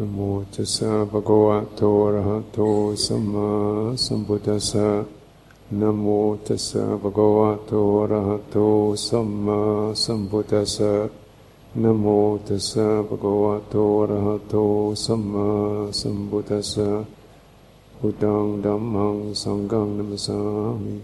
นะโมตัสสะภะคะวะโตอะระหะโตสัมมาสัมพุทธัสสะนะโมตัสสะภะคะวะโตอะระหะโตสัมมาสัมพุทธัสสะนะโมตัสสะภะคะวะโตอะระหะโตสัมมาสัมพุทธัสสะพุทธังธัมมังสังฆังนัมสสามิ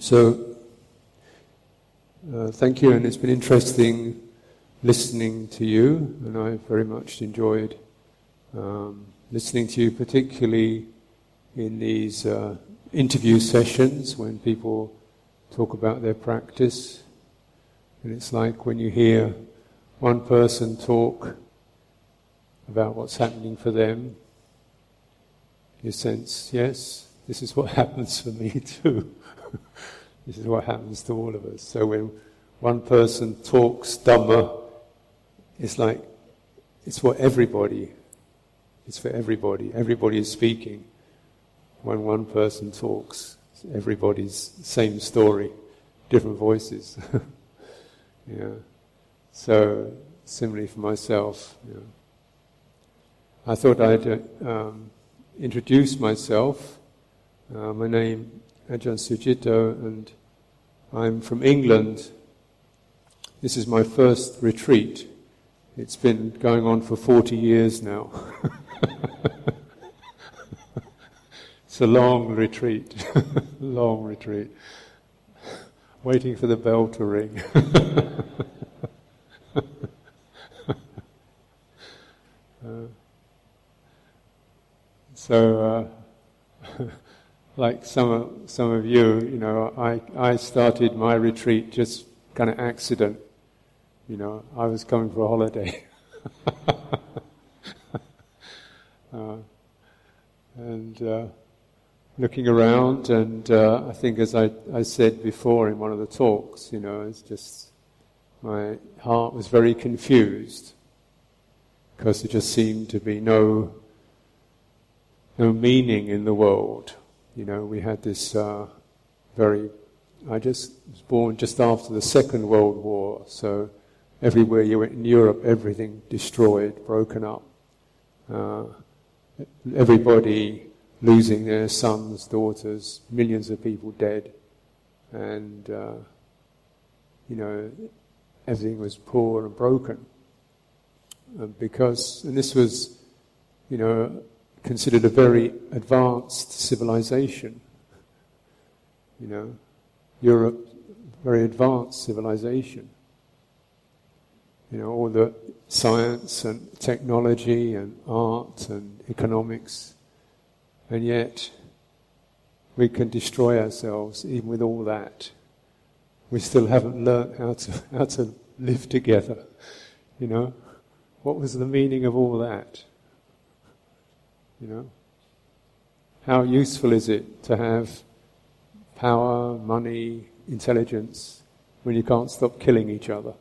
So, uh, thank you, and it's been interesting listening to you, and I very much enjoyed um, listening to you, particularly in these uh, interview sessions when people talk about their practice. And it's like when you hear one person talk about what's happening for them, you sense, yes, this is what happens for me too. this is what happens to all of us. So when one person talks Dhamma, it's like it's for everybody. It's for everybody. Everybody is speaking. When one person talks, everybody's same story, different voices. yeah. So similarly for myself, yeah. I thought I'd uh, um, introduce myself. Uh, my name Ajahn Sucitto, and I'm from England. This is my first retreat. It's been going on for 40 years now. it's a long retreat, long retreat. Waiting for the bell to ring. uh, so, uh, like some of, some of you, you know, I, I started my retreat just kind of accident. You know, I was coming for a holiday. uh, and uh, looking around, and uh, I think, as I, I said before in one of the talks, you know, it's just my heart was very confused because there just seemed to be no no meaning in the world. You know, we had this uh, very. I just was born just after the Second World War, so everywhere you went in Europe, everything destroyed, broken up. Uh, everybody losing their sons, daughters, millions of people dead, and uh, you know everything was poor and broken. And because, and this was, you know, considered a very advanced civilization. You know, Europe, very advanced civilization. You know, all the science and technology and art and economics, and yet we can destroy ourselves even with all that. We still haven't learnt how to how to live together. You know, what was the meaning of all that? You know? How useful is it to have power, money, intelligence when you can't stop killing each other?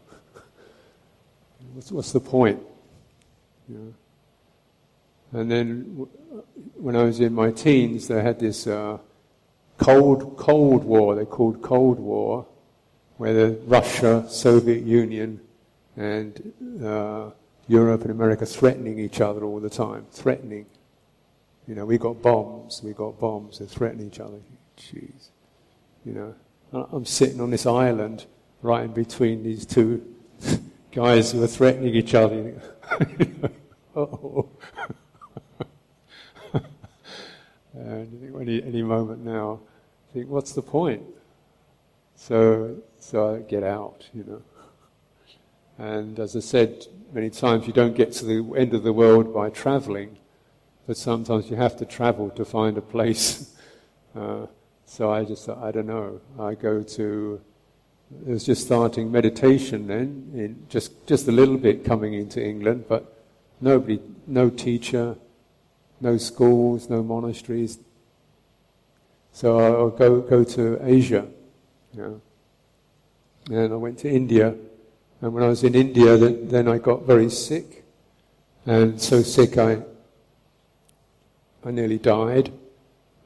what's, what's, the point? You know? And then when I was in my teens, they had this uh, Cold, Cold War, they called Cold War, where Russia, Soviet Union, and uh, Europe and America threatening each other all the time, threatening. You know, we got bombs, we got bombs, they're threatening each other. Jeez. You know, I'm sitting on this island right in between these two guys who are threatening each other. oh. and any, any moment now, I think, what's the point? So, so I get out, you know. And as I said many times, you don't get to the end of the world by traveling but sometimes you have to travel to find a place. Uh, so I just thought, I don't know. I go to, it was just starting meditation then, just, just a little bit coming into England, but nobody, no teacher, no schools, no monasteries. So I'll go, go to Asia, you know. and I went to India. And when I was in India, then, then I got very sick, and so sick I I nearly died.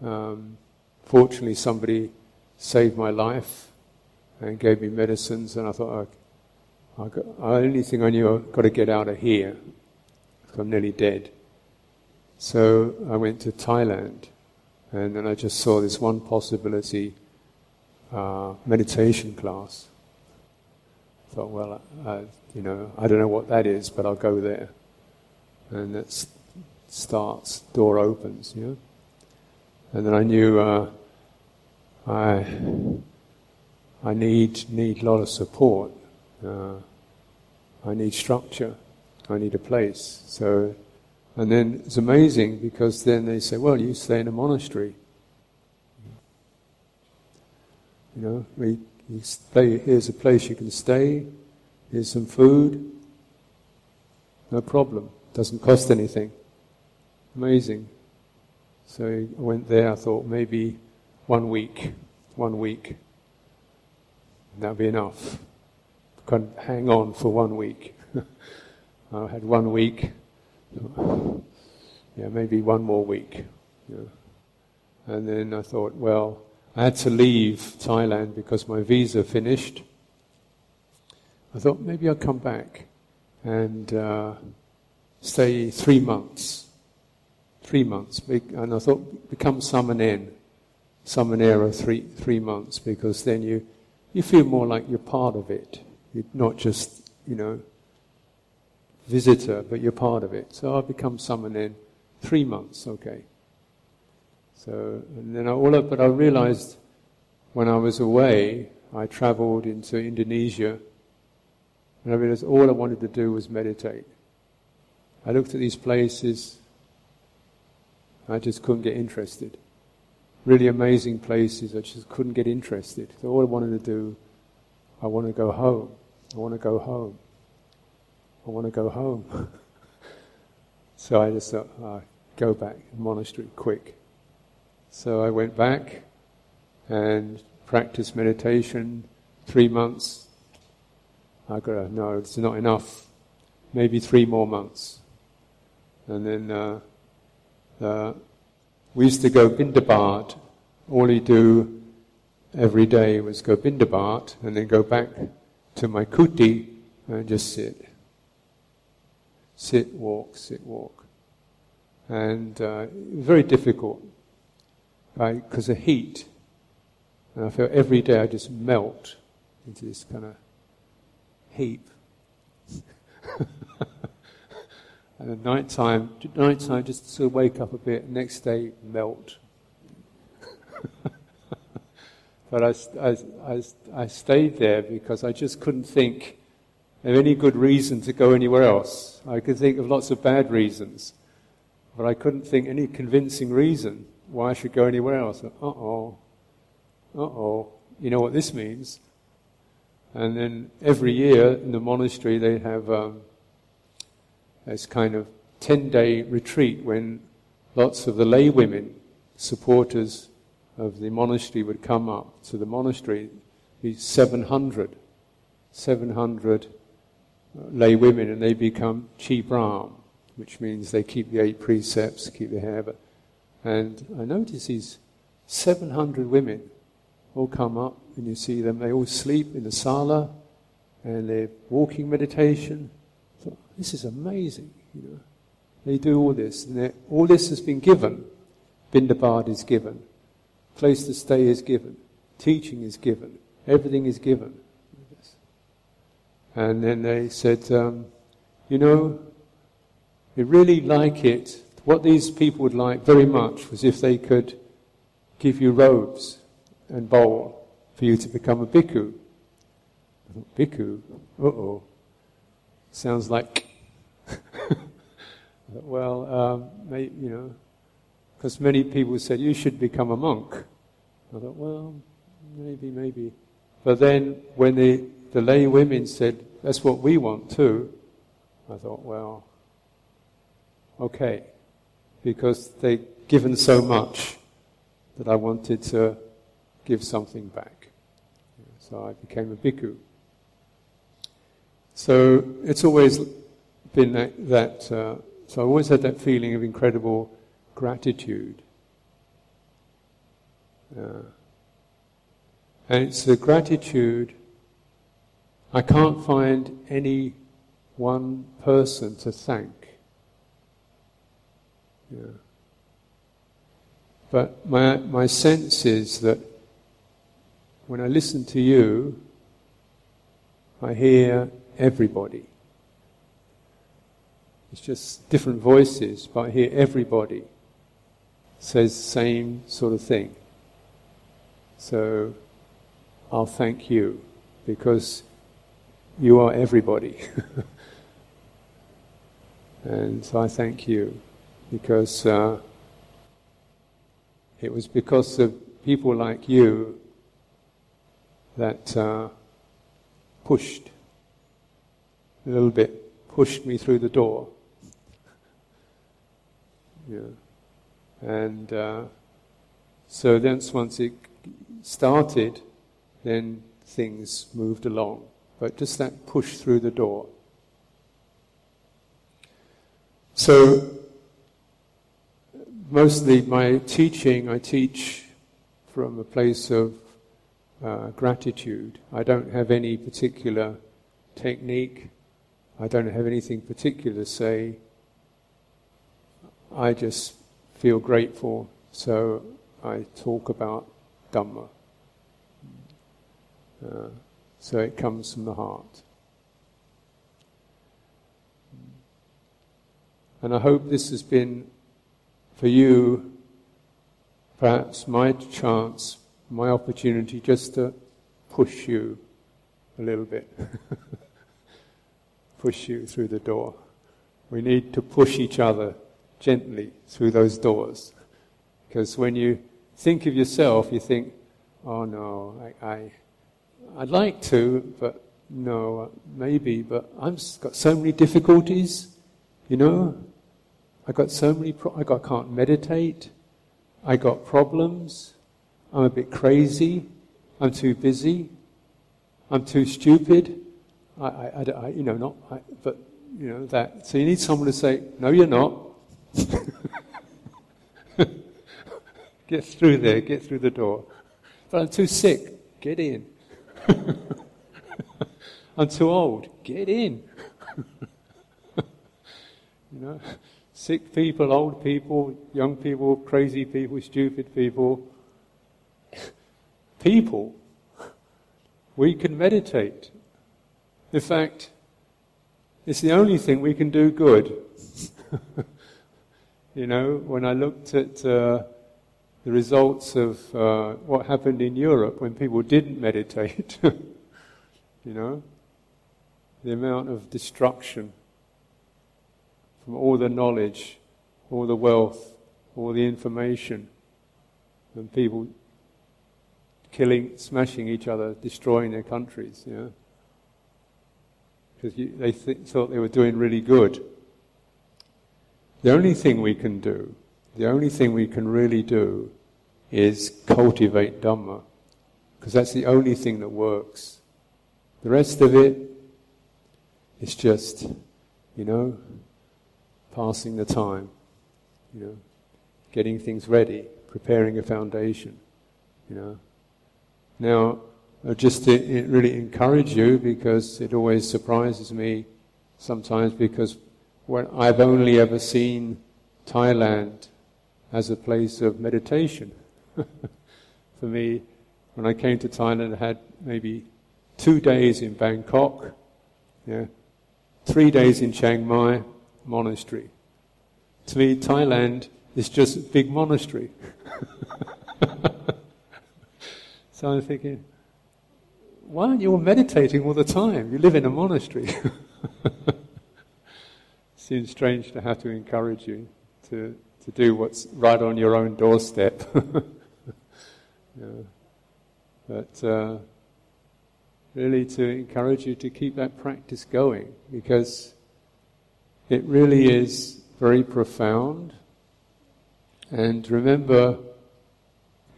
Um, fortunately, somebody saved my life and gave me medicines, and I thought, I, I got, the only thing I knew, I've got to get out of here. I'm nearly dead. So I went to Thailand, and then I just saw this one possibility uh, meditation class. I thought, well, uh, you know, I don't know what that is, but I'll go there. And it starts, door opens, you know. And then I knew uh, I I need need a lot of support. Uh, I need structure. I need a place. So, and then it's amazing because then they say, "Well, you stay in a monastery." You know, we you stay. Here's a place you can stay. Here's some food. No problem. Doesn't cost anything. Amazing. So I went there. I thought maybe one week, one week. That'll be enough. Can hang on for one week. I had one week. Yeah, maybe one more week. Yeah. And then I thought, well, I had to leave Thailand because my visa finished. I thought maybe I'll come back and uh, stay three months. Three months. And I thought, become Samanen. Samanera three, three months because then you, you feel more like you're part of it. You're not just, you know, visitor, but you're part of it. So I become Samanen three months, okay. So, and then I, all but I realized when I was away, I traveled into Indonesia, and I realized all I wanted to do was meditate. I looked at these places, I just couldn't get interested. Really amazing places, I just couldn't get interested. So all I wanted to do, I want to go home. I want to go home. I want to go home. so I just thought, oh, go back, monastery, quick. So I went back and practiced meditation three months. I got no, it's not enough. Maybe three more months. And then uh, uh, we used to go Bindabat. All he do every day was go Bindabat and then go back to my kuti and just sit. Sit, walk, sit, walk. And uh, very difficult because of heat. And I feel every day I just melt into this kind of heap. and at night time, night time just sort of wake up a bit, next day melt. but I, I, I, I stayed there because I just couldn't think of any good reason to go anywhere else. I could think of lots of bad reasons, but I couldn't think any convincing reason why I should go anywhere else. Uh oh, uh oh. You know what this means? And then every year in the monastery they have um, this kind of 10 day retreat when lots of the lay women, supporters of the monastery, would come up to the monastery. These 700, 700 uh, lay women, and they become chi brahm, which means they keep the eight precepts, keep the hair, but and I notice these 700 women all come up, and you see them, they all sleep in the sala, and they're walking meditation. This is amazing, you know. They do all this, and all this has been given. Bindabat is given. Place to stay is given. Teaching is given. Everything is given. And then they said, um, you know, we really like it what these people would like very much was if they could give you robes and bowl for you to become a bhikkhu. Bhikkhu? Uh oh. Sounds like. Well, um, you know, because many people said you should become a monk. I thought, well, maybe, maybe. But then when the, the lay women said, that's what we want too, I thought, well, okay because they'd given so much that I wanted to give something back. So I became a bhikkhu. So it's always been that, that uh, so I always had that feeling of incredible gratitude. And it's the gratitude, I can't find any one person to thank. Yeah. But my, my sense is that when I listen to you, I hear everybody. It's just different voices, but here everybody says the same sort of thing. So I'll thank you because you are everybody. and so I thank you because uh, it was because of people like you that uh, pushed a little bit, pushed me through the door. Yeah. And uh, so then once it started, then things moved along. But just that push through the door. So, mostly my teaching, I teach from a place of uh, gratitude. I don't have any particular technique. I don't have anything particular to say. I just feel grateful, so I talk about Dhamma. Uh, so it comes from the heart. And I hope this has been for you perhaps my chance, my opportunity just to push you a little bit. push you through the door. We need to push each other gently through those doors. Because when you think of yourself, you think, oh no, I, I I'd like to, but no, maybe, but I've got so many difficulties, you know. I got so many. Pro- I got can't meditate. I got problems. I'm a bit crazy. I'm too busy. I'm too stupid. I, I, I, you know, not. I, but you know that. So you need someone to say, "No, you're not." get through there. Get through the door. But I'm too sick. Get in. I'm too old. Get in. you know, sick people, old people, young people, crazy people, stupid people. People. We can meditate. In fact, it's the only thing we can do good. You know, when I looked at uh, the results of uh, what happened in Europe when people didn't meditate. you know, the amount of destruction from all the knowledge, all the wealth, all the information, and people killing, smashing each other, destroying their countries. You know, because they th- thought they were doing really good. The only thing we can do the only thing we can really do is cultivate Dhamma, because that's the only thing that works. The rest of it is just, you know, passing the time, you know, getting things ready, preparing a foundation, you know. Now, just to really encourage you because it always surprises me sometimes because when I've only ever seen Thailand as a place of meditation. For me, when I came to Thailand, I had maybe two days in Bangkok, yeah, three days in Chiang Mai monastery. To me, Thailand is just a big monastery. so I'm thinking, why aren't you all meditating all the time? You live in a monastery. Seems strange to have to encourage you to to do what's right on your own doorstep. yeah. But uh, really to encourage you to keep that practice going because it really is very profound. And remember,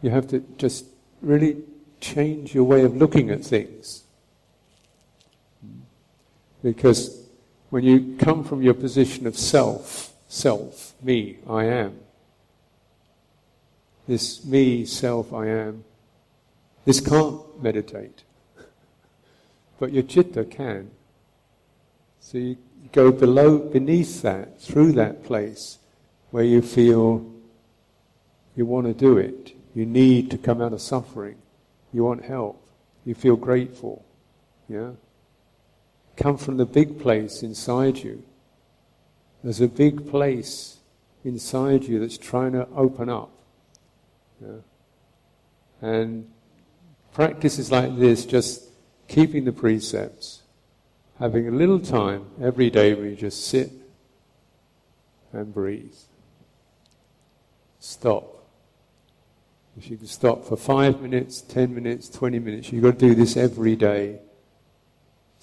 you have to just really change your way of looking at things. Because when you come from your position of self, self, me, I am, this me, self, I am, this can't meditate. But your citta can. So you go below, beneath that, through that place where you feel you want to do it. You need to come out of suffering. You want help. You feel grateful. Yeah? Come from the big place inside you. There's a big place inside you that's trying to open up. Yeah? And practices like this, just keeping the precepts, having a little time every day where you just sit and breathe. Stop. If you can stop for five minutes, ten minutes, twenty minutes, you've got to do this every day.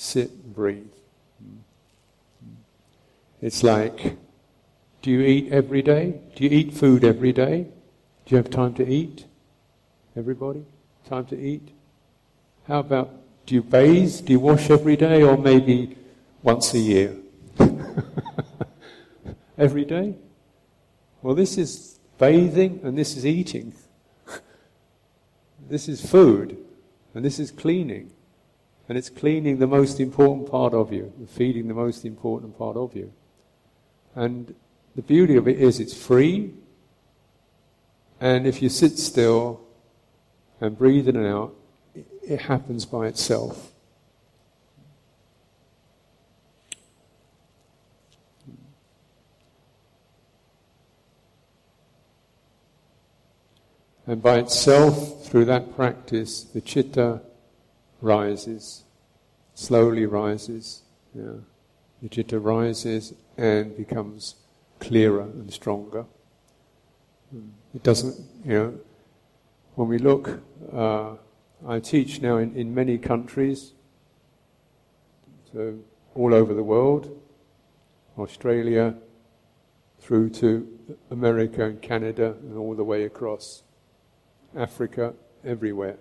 Sit and breathe. It's like, do you eat every day? Do you eat food every day? Do you have time to eat? Everybody? Time to eat? How about, do you bathe? Do you wash every day or maybe once a year? every day? Well, this is bathing and this is eating. This is food, and this is cleaning. And it's cleaning the most important part of you, feeding the most important part of you. And the beauty of it is it's free, and if you sit still and breathe in and out, it happens by itself. And by itself, through that practice, the citta rises, slowly rises. Yeah. Rises and becomes clearer and stronger. It doesn't, you know, when we look, uh, I teach now in, in many countries, so all over the world, Australia, through to America and Canada, and all the way across. Africa, everywhere.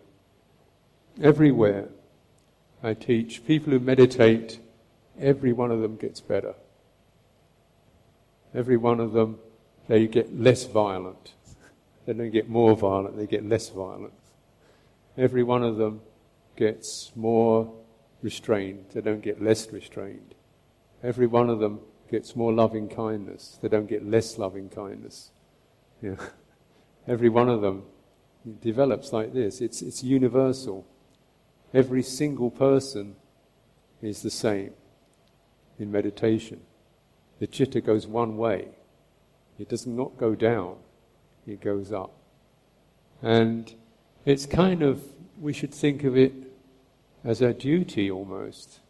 Everywhere I teach, people who meditate, every one of them gets better. Every one of them, they get less violent. They don't get more violent, they get less violent. Every one of them gets more restrained, they don't get less restrained. Every one of them gets more loving kindness, they don't get less loving kindness. Yeah. Every one of them develops like this. It's, it's universal. Every single person is the same in meditation. The citta goes one way. It does not go down, it goes up. And it's kind of, we should think of it as our duty almost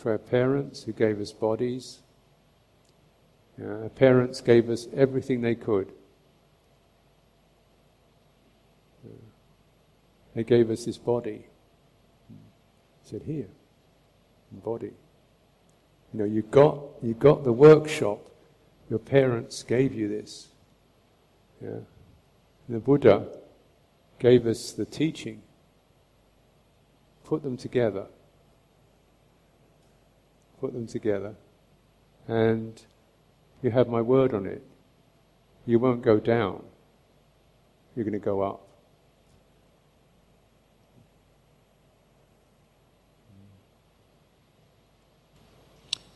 to our parents who gave us bodies. our parents gave us everything they could They gave us this body. Said, Here, body. You know, you got, you got the workshop. Your parents gave you this. Yeah. The Buddha gave us the teaching. Put them together. Put them together. And you have my word on it. You won't go down. You're going to go up.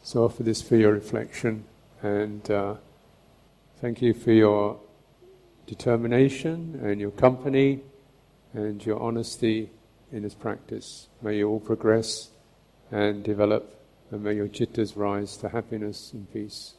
So offer this for your reflection and uh, thank you for your determination and your company and your honesty in this practice. May you all progress and develop and may your cittas rise to happiness and peace.